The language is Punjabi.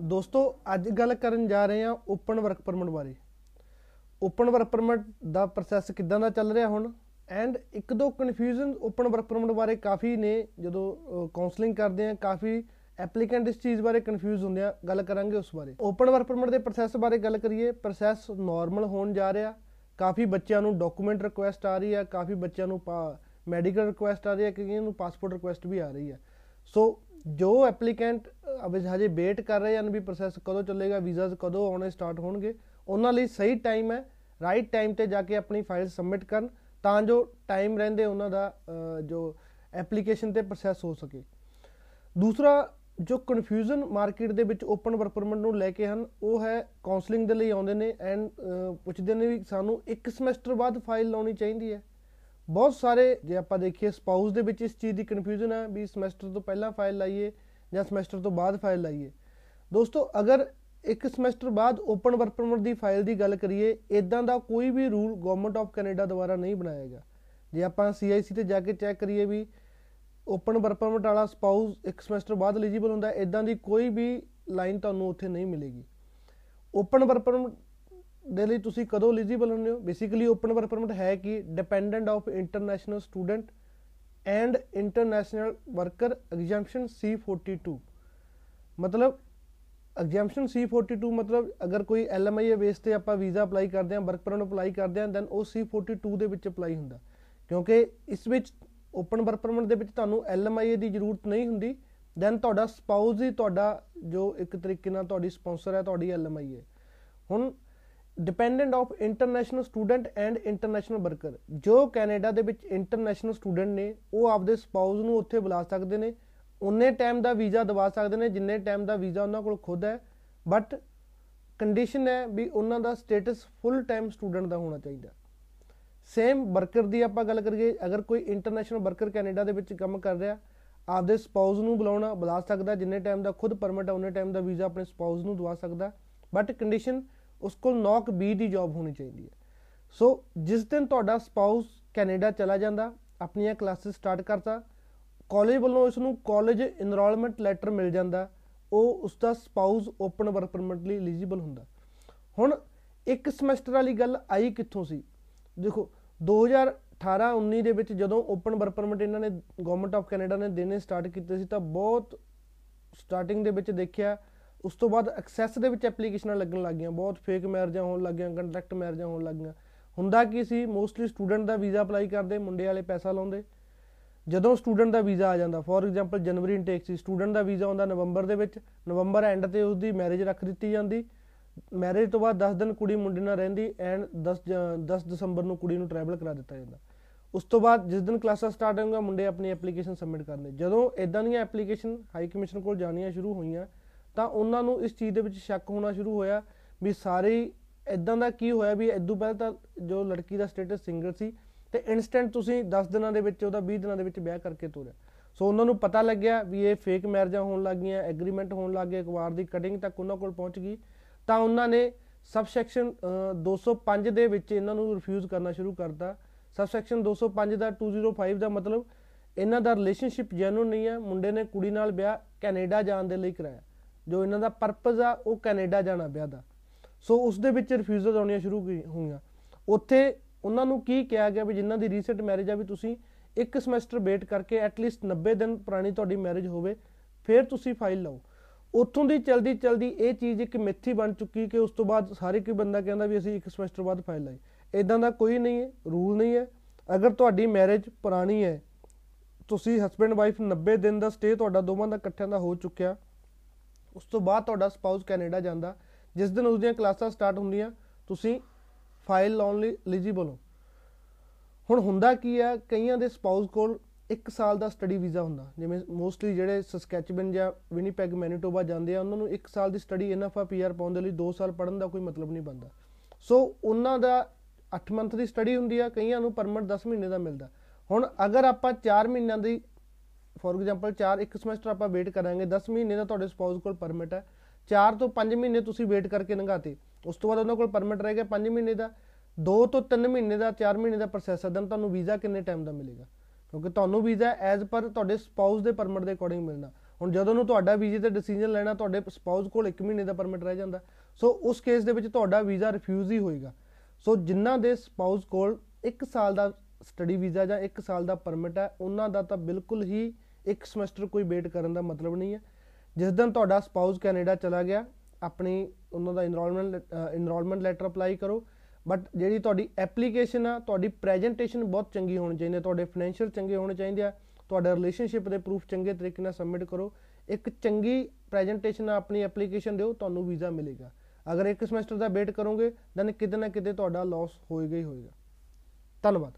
ਦੋਸਤੋ, ਅੱਜ ਗੱਲ ਕਰਨ ਜਾ ਰਹੇ ਹਾਂ ਓਪਨ ਵਰਕ ਪਰਮਿਟ ਬਾਰੇ। ਓਪਨ ਵਰਕ ਪਰਮਿਟ ਦਾ ਪ੍ਰੋਸੈਸ ਕਿੱਦਾਂ ਦਾ ਚੱਲ ਰਿਹਾ ਹੁਣ? ਐਂਡ ਇੱਕ ਦੋ ਕਨਫਿਊਜ਼ਨ ਓਪਨ ਵਰਕ ਪਰਮਿਟ ਬਾਰੇ ਕਾਫੀ ਨੇ, ਜਦੋਂ ਕਾਉਂਸਲਿੰਗ ਕਰਦੇ ਆ ਕਾਫੀ ਐਪਲੀਕੈਂਟ ਇਸ ਚੀਜ਼ ਬਾਰੇ ਕਨਫਿਊਜ਼ ਹੁੰਦੇ ਆ, ਗੱਲ ਕਰਾਂਗੇ ਉਸ ਬਾਰੇ। ਓਪਨ ਵਰਕ ਪਰਮਿਟ ਦੇ ਪ੍ਰੋਸੈਸ ਬਾਰੇ ਗੱਲ ਕਰੀਏ, ਪ੍ਰੋਸੈਸ ਨਾਰਮਲ ਹੋਣ ਜਾ ਰਿਹਾ। ਕਾਫੀ ਬੱਚਿਆਂ ਨੂੰ ਡਾਕੂਮੈਂਟ ਰਿਕੁਐਸਟ ਆ ਰਹੀ ਹੈ ਕਾਫੀ ਬੱਚਿਆਂ ਨੂੰ ਮੈਡੀਕਲ ਰਿਕੁਐਸਟ ਆ ਰਹੀ ਹੈ ਕਈਆਂ ਨੂੰ ਪਾਸਪੋਰਟ ਰਿਕੁਐਸਟ ਵੀ ਆ ਰਹੀ ਹੈ ਸੋ ਜੋ ਐਪਲੀਕੈਂਟ ਅਬੇ ਹਜੇ ਵੇਟ ਕਰ ਰਹੇ ਹਨ ਵੀ ਪ੍ਰੋਸੈਸ ਕਦੋਂ ਚੱਲੇਗਾ ਵੀਜ਼ਾਸ ਕਦੋਂ ਆਉਣੇ ਸਟਾਰਟ ਹੋਣਗੇ, ਉਹਨਾਂ ਲਈ ਸਹੀ ਟਾਈਮ ਹੈ ਰਾਈਟ ਟਾਈਮ ਤੇ ਜਾ ਕੇ ਆਪਣੀ ਫਾਈਲ ਸਬਮਿਟ ਕਰਨ, ਤਾਂ ਜੋ ਟਾਈਮ ਰਹਿੰਦੇ ਉਹਨਾਂ ਦਾ ਜੋ ਐਪਲੀਕੇਸ਼ਨ ਤੇ ਪ੍ਰੋਸੈਸ ਹੋ ਸਕੇ। ਦੂਸਰਾ, ਜੋ ਕਨਫਿਊਜ਼ਨ ਮਾਰਕੀਟ ਦੇ ਵਿੱਚ ਓਪਨ ਵਰਕ ਪਰਮਿਟ ਨੂੰ ਲੈ ਕੇ ਹਨ, ਉਹ ਹੈ ਕਾਉਂਸਲਿੰਗ ਦੇ ਲਈ ਆਉਂਦੇ ਨੇ ਐਂਡ ਪੁੱਛਦੇ ਨੇ ਵੀ ਸਾਨੂੰ ਇੱਕ ਸਮੈਸਟਰ ਬਾਅਦ ਫਾਈਲ ਲਾਉਣੀ ਚਾਹੀਦੀ ਹੈ। ਬਹੁਤ ਸਾਰੇ, ਜੇ ਆਪਾਂ ਦੇਖੀਏ ਸਪਾਊਸ ਦੇ ਵਿੱਚ ਇਸ ਚੀਜ਼ ਦੀ ਕਨਫਿਊਜ਼ਨ ਹੈ ਵੀ ਸਮੈਸਟਰ ਤੋਂ ਪਹਿਲਾਂ ਫਾਈਲ ਲਾਈਏ ਜਾਂ ਸਮੈਸਟਰ ਤੋਂ ਬਾਅਦ ਫਾਈਲ ਲਾਈਏ। ਦੋਸਤੋ, ਅਗਰ ਇੱਕ ਸਮੈਸਟਰ ਬਾਅਦ ਓਪਨ ਵਰਕ ਪਰਮਿਟ ਦੀ ਫਾਈਲ ਦੀ ਗੱਲ ਕਰੀਏ ਇਦਾਂ ਦਾ ਕੋਈ ਵੀ ਰੂਲ ਗਵਰਨਮੈਂਟ ਆਫ ਕੈਨੇਡਾ ਦੁਆਰਾ ਨਹੀਂ ਬਣਾਇਆ ਗਿਆ। ਜੇ ਆਪਾਂ ਸੀਆਈਸੀ ਤੇ ਜਾ ਕੇ ਚੈੱਕ ਕਰੀਏ ਵੀ ਓਪਨ ਵਰਕ ਪਰਮਿਟ ਵਾਲਾ ਸਪਾਊਸ ਇੱਕ ਸਮੈਸਟਰ ਬਾਅਦ ਐਲੀਜੀਬਲ ਹੁੰਦਾ ਇਦਾਂ ਦੀ ਕੋਈ ਵੀ ਲਾਈਨ ਤੁਹਾਨੂੰ ਉੱਥੇ ਨਹੀਂ ਮਿਲੇਗੀ। ਓਪਨ ਵਰਕ ਪਰਮਿਟ ਦੇ ਲਈ ਤੁਸੀਂ ਕਦੋਂ ਐਲੀਜੀਬਲ ਹੁੰਦੇ ਹੋ? ਬੇਸਿਕਲੀ ਓਪਨ ਵਰਕ ਪਰਮਿਟ ਹੈ ਕਿ dependent of international student and international worker exemption C42 ਮਤਲਬ ਐਗਜ਼ੈਂਪਸ਼ਨ C42 ਮਤਲਬ ਅਗਰ ਕੋਈ LMIA ਬੇਸ ਤੇ ਆਪਾਂ ਵੀਜ਼ਾ ਅਪਲਾਈ ਕਰਦੇ ਹਾਂ ਵਰਕ ਪਰਮਿਟ ਅਪਲਾਈ ਕਰਦੇ ਹਾਂ ਦੈਨ ਉਹ C42 ਦੇ ਵਿੱਚ ਅਪਲਾਈ ਹੁੰਦਾ। ਕਿਉਂਕਿ ਇਸ ਵਿੱਚ ਓਪਨ ਵਰਕ ਪਰਮਿਟ ਦੇ ਵਿੱਚ ਤੁਹਾਨੂੰ LMIA ਦੀ ਜ਼ਰੂਰਤ ਨਹੀਂ ਹੁੰਦੀ ਦੈਨ ਤੁਹਾਡਾ ਸਪਾਊਸ ਹੀ ਤੁਹਾਡਾ ਜੋ ਇੱਕ ਤਰੀਕੇ ਨਾਲ ਤੁਹਾਡੀ ਸਪਾਂਸਰ ਹੈ, ਤੁਹਾਡੀ LMIA ਹੁਣ dependent of international student and international worker ਜੋ ਕੈਨੇਡਾ ਦੇ ਵਿੱਚ ਇੰਟਰਨੈਸ਼ਨਲ ਸਟੂਡੈਂਟ ਨੇ, ਉਹ ਆਪਦੇ ਸਪਾਊਸ ਨੂੰ ਉੱਥੇ ਬੁਲਾ ਸਕਦੇ ਨੇ ਉਨੇ ਟਾਈਮ ਦਾ ਵੀਜ਼ਾ ਦਵਾ ਸਕਦੇ ਨੇ, ਜਿੰਨੇ ਟਾਈਮ ਦਾ ਵੀਜ਼ਾ ਉਹਨਾਂ ਕੋਲ ਖੁਦ ਹੈ ਬਟ ਕੰਡੀਸ਼ਨ ਹੈ ਵੀ ਉਹਨਾਂ ਦਾ ਸਟੇਟਸ ਫੁੱਲ ਟਾਈਮ ਸਟੂਡੈਂਟ ਦਾ ਹੋਣਾ ਚਾਹੀਦਾ ਸੇਮ ਵਰਕਰ ਦੀ ਆਪਾਂ ਗੱਲ ਕਰੀਏ, ਅਗਰ ਕੋਈ ਇੰਟਰਨੈਸ਼ਨਲ ਵਰਕਰ ਕੈਨੇਡਾ ਦੇ ਵਿੱਚ ਕੰਮ ਕਰ ਰਿਹਾ, ਆਪਦੇ ਸਪਾਊਸ ਨੂੰ ਬੁਲਾਉਣਾ, ਬੁਲਾ ਸਕਦਾ, ਜਿੰਨੇ ਟਾਈਮ ਦਾ ਖੁਦ ਪਰਮਿਟ ਹੈ, ਉਹਨੇ ਟਾਈਮ ਦਾ ਵੀਜ਼ਾ ਆਪਣੇ ਸਪਾਊਸ ਨੂੰ ਦਵਾ ਸਕਦਾ ਬਟ ਕੰਡੀਸ਼ਨ ਉਸ ਕੋਲ ਨੌਕ ਬੀ ਦੀ ਜੌਬ ਹੋਣੀ ਚਾਹੀਦੀ ਹੈ। ਸੋ ਜਿਸ ਦਿਨ ਤੁਹਾਡਾ ਸਪਾਊਸ ਕੈਨੇਡਾ ਚਲਾ ਜਾਂਦਾ, ਆਪਣੀਆਂ ਕਲਾਸਿਸ ਸਟਾਰਟ ਕਰਤਾ ਕਾਲਜ ਵੱਲੋਂ ਇਸ ਨੂੰ ਕਾਲਜ ਇਨਰੋਲਮੈਂਟ ਲੈਟਰ ਮਿਲ ਜਾਂਦਾ, ਉਹ ਉਸ ਦਾ ਸਪਾਊਸ ਓਪਨ ਵਰਕ ਪਰਮਿਟ ਲਈ ਐਲੀਜੀਬਲ ਹੁੰਦਾ। ਹੁਣ ਇੱਕ ਸਮੈਸਟਰ ਵਾਲੀ ਗੱਲ ਆਈ ਕਿੱਥੋਂ ਸੀ? ਦੇਖੋ 2018-19 ਦੇ ਵਿੱਚ ਜਦੋਂ ਓਪਨ ਵਰਕ ਪਰਮਿਟ ਇਹਨਾਂ ਨੇ ਗਵਰਨਮੈਂਟ ਆਫ ਕੈਨੇਡਾ ਨੇ ਦੇਣੇ ਸਟਾਰਟ ਕੀਤੇ ਸੀ ਤਾਂ ਬਹੁਤ ਸਟਾਰਟਿੰਗ ਦੇ ਵਿੱਚ ਦੇਖਿਆ ਉਸ ਤੋਂ ਬਾਅਦ ਐਕਸੈਸ ਦੇ ਵਿੱਚ ਐਪਲੀਕੇਸ਼ਨਾਂ ਲੱਗਣ ਲੱਗੀਆਂ, ਬਹੁਤ ਫੇਕ ਮੈਰਿਜਾਂ ਹੋਣ ਲੱਗੀਆਂ ਕੰਟਰੈਕਟ ਮੈਰਿਜਾਂ ਹੋਣ ਲੱਗੀਆਂ। ਹੁੰਦਾ ਕੀ ਸੀ ਮੋਸਟਲੀ ਸਟੂਡੈਂਟ ਦਾ ਵੀਜ਼ਾ ਅਪਲਾਈ ਕਰਦੇ, ਮੁੰਡੇ ਵਾਲੇ ਪੈਸਾ ਲਾਉਂਦੇ। ਜਦੋਂ ਸਟੂਡੈਂਟ ਦਾ ਵੀਜ਼ਾ ਆ ਜਾਂਦਾ ਫੋਰ ਐਗਜ਼ਾਮਪਲ ਜਨਵਰੀ ਇਨਟੇਕ ਸੀ ਸਟੂਡੈਂਟ ਦਾ ਵੀਜ਼ਾ ਆਉਂਦਾ ਨਵੰਬਰ ਦੇ ਵਿੱਚ, ਨਵੰਬਰ ਐਂਡ ਤੇ ਉਸ ਦੀ ਮੈਰਿਜ ਰੱਖ ਦਿੱਤੀ ਜਾਂਦੀ। ਮੈਰਿਜ ਤੋਂ ਬਾਅਦ 10 ਦਿਨ ਕੁੜੀ ਮੁੰਡੇ ਨਾਲ ਰਹਿੰਦੀ ਐਂਡ 10 10 ਦਸੰਬਰ ਨੂੰ ਕੁੜੀ ਨੂੰ ਟਰੈਵਲ ਕਰਾ ਦਿੱਤਾ ਜਾਂਦਾ। ਉਸ ਤੋਂ ਬਾਅਦ ਜਿਸ ਦਿਨ ਕਲਾਸਾਂ ਸਟਾਰਟ ਹੋਣਗੀਆਂ ਮੁੰਡੇ ਆਪਣੀ ਐਪਲੀਕੇਸ਼ਨ ਸਬਮਿਟ ਕਰਨੇ ਜਦੋਂ ਇਦਾਂ ਦੀਆਂ ਐਪਲੀਕੇਸ਼ਨ ਹਾਈ ਕਮਿਸ਼ਨ ਕੋਲ ਜਾਣੀਆਂ ਸ਼ੁਰੂ ਹੋਈਆਂ ਤਾਂ ਉਹਨਾਂ ਨੂੰ ਇਸ ਚੀਜ਼ ਦੇ ਵਿੱਚ ਸ਼ੱਕ ਹੋਣਾ ਸ਼ੁਰੂ ਹੋਇਆ ਵੀ ਸਾਰੇ ਇਦਾਂ ਦਾ ਕੀ ਹੋਇਆ ਵੀ ਇਦੋਂ ਪਹਿਲਾਂ ਤਾਂ ਜੋ ਲੜਕੀ ਦਾ ਸਟੇਟਸ ਸਿੰਗਲ ਸੀ ਤੇ ਇਨਸਟੈਂਟ ਤੁਸੀਂ 10 ਦਿਨਾਂ ਦੇ ਵਿੱਚ ਉਹਦਾ 20 ਦਿਨਾਂ ਦੇ ਵਿੱਚ ਵਿਆਹ ਕਰਕੇ ਤੋਰਿਆ। ਸੋ ਉਹਨਾਂ ਨੂੰ ਪਤਾ ਲੱਗਿਆ ਵੀ ਇਹ ਫੇਕ ਮੈਰਿਜਾਂ ਹੋਣ ਲੱਗੀਆਂ ਐਗਰੀਮੈਂਟ ਹੋਣ ਲੱਗੇ ਅਖਬਾਰ ਦੀ ਕਟਿੰਗ ਤੱਕ ਉਹਨਾਂ ਕੋਲ ਪਹੁੰਚ ਗਈ। ਤਾਂ ਉਹਨਾਂ ਨੇ ਸਬ ਸੈਕਸ਼ਨ 205 ਦੇ ਵਿੱਚ ਇਹਨਾਂ ਨੂੰ ਰਿਫਿਊਜ਼ ਕਰਨਾ ਸ਼ੁਰੂ ਕਰਤਾ। ਸਬ ਸੈਕਸ਼ਨ 205 ਦਾ 205 ਦਾ ਮਤਲਬ ਇਹਨਾਂ ਦਾ ਰਿਲੇਸ਼ਨਸ਼ਿਪ ਜੈਨੂਨ ਨਹੀਂ ਹੈ। ਮੁੰਡੇ ਨੇ ਕੁੜੀ ਨਾਲ ਵਿਆਹ ਕੈਨੇਡਾ ਜਾਣ ਦੇ ਲਈ ਕਰਾਇਆ। ਜੋ ਇਹਨਾਂ ਦਾ ਪਰਪਸ ਆ, ਉਹ ਕੈਨੇਡਾ ਜਾਣਾ ਵਿਆਹ ਦਾ। ਸੋ ਉਸ ਦੇ ਵਿੱਚ ਰਿਫਿਊਜ਼ਲ ਆਉਣੀਆਂ ਸ਼ੁਰੂ ਹੋਈਆਂ। ਉੱਥੇ ਉਹਨਾਂ ਨੂੰ ਕੀ ਕਿਹਾ ਗਿਆ ਵੀ ਜਿਨ੍ਹਾਂ ਦੀ ਰੀਸੈਂਟ ਮੈਰਿਜ ਆ ਵੀ ਤੁਸੀਂ ਇੱਕ ਸਮੈਸਟਰ ਵੇਟ ਕਰਕੇ ਐਟਲੀਸਟ 90 ਦਿਨ ਪੁਰਾਣੀ ਤੁਹਾਡੀ ਮੈਰਿਜ ਹੋਵੇ, ਫਿਰ ਤੁਸੀਂ ਫਾਈਲ ਲਾਓ। ਉੱਥੋਂ ਦੀ ਚਲਦੀ ਚਲਦੀ ਇਹ ਚੀਜ਼ ਇੱਕ ਮਿੱਥੀ ਬਣ ਚੁੱਕੀ ਕਿ ਉਸ ਤੋਂ ਬਾਅਦ ਸਾਰੇ ਕੋਈ ਬੰਦਾ ਕਹਿੰਦਾ ਵੀ ਅਸੀਂ ਇੱਕ ਸਮੈਸਟਰ ਬਾਅਦ ਫਾਈਲ ਲਾਈ। ਇਦਾਂ ਦਾ ਕੋਈ ਨਹੀਂ ਹੈ ਰੂਲ ਨਹੀਂ ਹੈ। ਅਗਰ ਤੁਹਾਡੀ ਮੈਰਿਜ ਪੁਰਾਣੀ ਹੈ, ਤੁਸੀਂ ਹਸਬੰਡ ਵਾਈਫ 90 ਦਿਨ ਦਾ ਸਟੇ ਤੁਹਾਡਾ ਦੋਵਾਂ ਦਾ ਇਕੱਠਿਆਂ ਦਾ ਹੋ ਚੁੱਕਿਆ ਉਸ ਤੋਂ ਬਾਅਦ ਤੁਹਾਡਾ ਸਪਾਊਸ ਕੈਨੇਡਾ ਜਾਂਦਾ, ਜਿਸ ਦਿਨ ਉਸ ਦੀਆਂ ਕਲਾਸਾਂ ਸਟਾਰਟ ਹੁੰਦੀਆਂ, ਤੁਸੀਂ ਫਾਈਲ ਲਾਉਣ ਲਈ ਐਲੀਜੀਬਲ ਹੋ। ਹੁਣ ਹੁੰਦਾ ਕੀ ਆ ਕਈਆਂ ਦੇ ਸਪਾਊਸ ਕੋਲ 1 ਸਾਲ ਦਾ ਸਟੱਡੀ ਵੀਜ਼ਾ ਹੁੰਦਾ, ਜਿਵੇਂ ਮੋਸਟਲੀ ਜਿਹੜੇ ਸਸਕੈਚਬਨ ਜਾਂ ਵਿਨੀਪੈਗ ਮੈਨੀਟੋਬਾ ਜਾਂਦੇ ਆ, ਉਹਨਾਂ ਨੂੰ 1 ਸਾਲ ਦੀ ਸਟੱਡੀ ਇਨਫ ਆ ਪੀਆਰ ਪਾਉਣ ਦੇ ਲਈ 2 ਸਾਲ ਪੜਨ ਦਾ ਕੋਈ ਮਤਲਬ ਨਹੀਂ ਬਣਦਾ। ਸੋ ਉਹਨਾਂ ਦਾ 8 ਮੰਥ ਦੀ ਸਟੱਡੀ ਹੁੰਦੀ ਆ, ਕਈਆਂ ਨੂੰ ਪਰਮਿਟ 10 ਮਹੀਨੇ ਦਾ ਮਿਲਦਾ। ਹੁਣ ਅਗਰ ਆਪਾਂ 4 ਮਹੀਨਿਆਂ ਦੀ ਫੋਰ ਐਗਜ਼ਾਮਪਲ 4 ਇੱਕ ਸਮੈਸਟਰ ਆਪਾਂ ਵੇਟ ਕਰਾਂਗੇ 10 ਮਹੀਨੇ ਦਾ ਤੁਹਾਡੇ ਸਪਾਊਸ ਕੋਲ ਪਰਮਿਟ ਹੈ। 4 ਤੋਂ 5 ਮਹੀਨੇ ਤੁਸੀਂ ਵੇਟ ਕਰਕੇ ਲੰਘਾਤੇ। ਉਸ ਤੋਂ ਬਾਅਦ ਉਹਨਾਂ ਕੋਲ ਪਰਮਿਟ ਰਹਿ ਗਿਆ 5 ਮਹੀਨੇ ਦਾ। 2 ਤੋਂ 3 ਮਹੀਨੇ ਦਾ 4 ਮਹੀਨੇ ਦਾ ਪ੍ਰੋਸੈਸ ਹੈ ਤੁਹਾਨੂੰ ਵੀਜ਼ਾ ਕਿੰਨੇ ਟਾਈਮ ਦਾ ਮਿਲੇਗਾ? ਕਿਉਂਕਿ ਤੁਹਾਨੂੰ ਵੀਜ਼ਾ ਐਜ਼ ਪਰ ਤੁਹਾਡੇ ਸਪਾਊਸ ਦੇ ਪਰਮਿਟ ਦੇ ਅਕੋਰਡਿੰਗ ਮਿਲਣਾ। ਹੁਣ ਜਦੋਂ ਨੂੰ ਤੁਹਾਡਾ ਵੀਜ਼ੇ ਤੇ ਡਿਸੀਜਨ ਲੈਣਾ, ਤੁਹਾਡੇ ਸਪਾਊਸ ਕੋਲ 1 ਮਹੀਨੇ ਦਾ ਪਰਮਿਟ ਰਹਿ ਜਾਂਦਾ। ਸੋ ਉਸ ਕੇਸ ਦੇ ਵਿੱਚ ਤੁਹਾਡਾ ਵੀਜ਼ਾ ਰਿਫਿਊਜ਼ ਹੀ ਹੋਏਗਾ। ਸੋ ਜਿਨ੍ਹਾਂ ਦੇ ਸਪਾਊਸ ਕੋਲ 1 ਸਾਲ ਦਾ ਸਟੱਡੀ ਵੀਜ਼ਾ ਜਾਂ 1 ਸਾਲ ਦਾ ਪਰਮਿਟ ਹੈ, ਉਹਨਾਂ ਦਾ ਤਾਂ ਬਿਲਕੁਲ ਹੀ ਇੱਕ ਸਮੈਸਟਰ ਕੋਈ ਵੇਟ ਕਰਨ ਦਾ ਮਤਲਬ ਨਹੀਂ ਹੈ। ਜਿਸ ਦਿਨ ਤੁਹਾਡਾ ਸਪਾਊਸ ਕੈਨੇਡਾ ਚਲਾ ਗਿਆ, ਆਪਣੀ ਉਹਨਾਂ ਦਾ ਇਨਰੋਲਮੈਂਟ ਇਨਰੋਲਮੈਂਟ ਲੈਟਰ ਅਪਲਾਈ ਕਰੋ। ਬਟ ਜਿਹੜੀ ਤੁਹਾਡੀ ਐਪਲੀਕੇਸ਼ਨ ਆ, ਤੁਹਾਡੀ ਪ੍ਰੈਜੈਂਟੇਸ਼ਨ ਬਹੁਤ ਚੰਗੀ ਹੋਣੀ ਚਾਹੀਦੀ ਹੈ। ਤੁਹਾਡੇ ਫਾਈਨੈਂਸ਼ੀਅਲ ਚੰਗੇ ਹੋਣੇ ਚਾਹੀਦੇ ਆ। ਤੁਹਾਡਾ ਰਿਲੇਸ਼ਨਸ਼ਿਪ ਦੇ ਪ੍ਰੂਫ ਚੰਗੇ ਤਰੀਕੇ ਨਾਲ ਸਬਮਿਟ ਕਰੋ। ਇੱਕ ਚੰਗੀ ਪ੍ਰੈਜੈਂਟੇਸ਼ਨ ਨਾਲ ਆਪਣੀ ਐਪਲੀਕੇਸ਼ਨ ਦਿਓ, ਤੁਹਾਨੂੰ ਵੀਜ਼ਾ ਮਿਲੇਗਾ। ਅਗਰ ਇੱਕ ਸਮੈਸਟਰ ਦਾ ਵੇਟ ਕਰੋਗੇ ਦੈਨ ਕਿਤੇ ਨਾ ਕਿਤੇ ਤੁਹਾਡਾ ਲਾਸ ਹੋਏਗਾ ਹੀ ਹੋਏਗਾ। ਧੰਨਵਾਦ।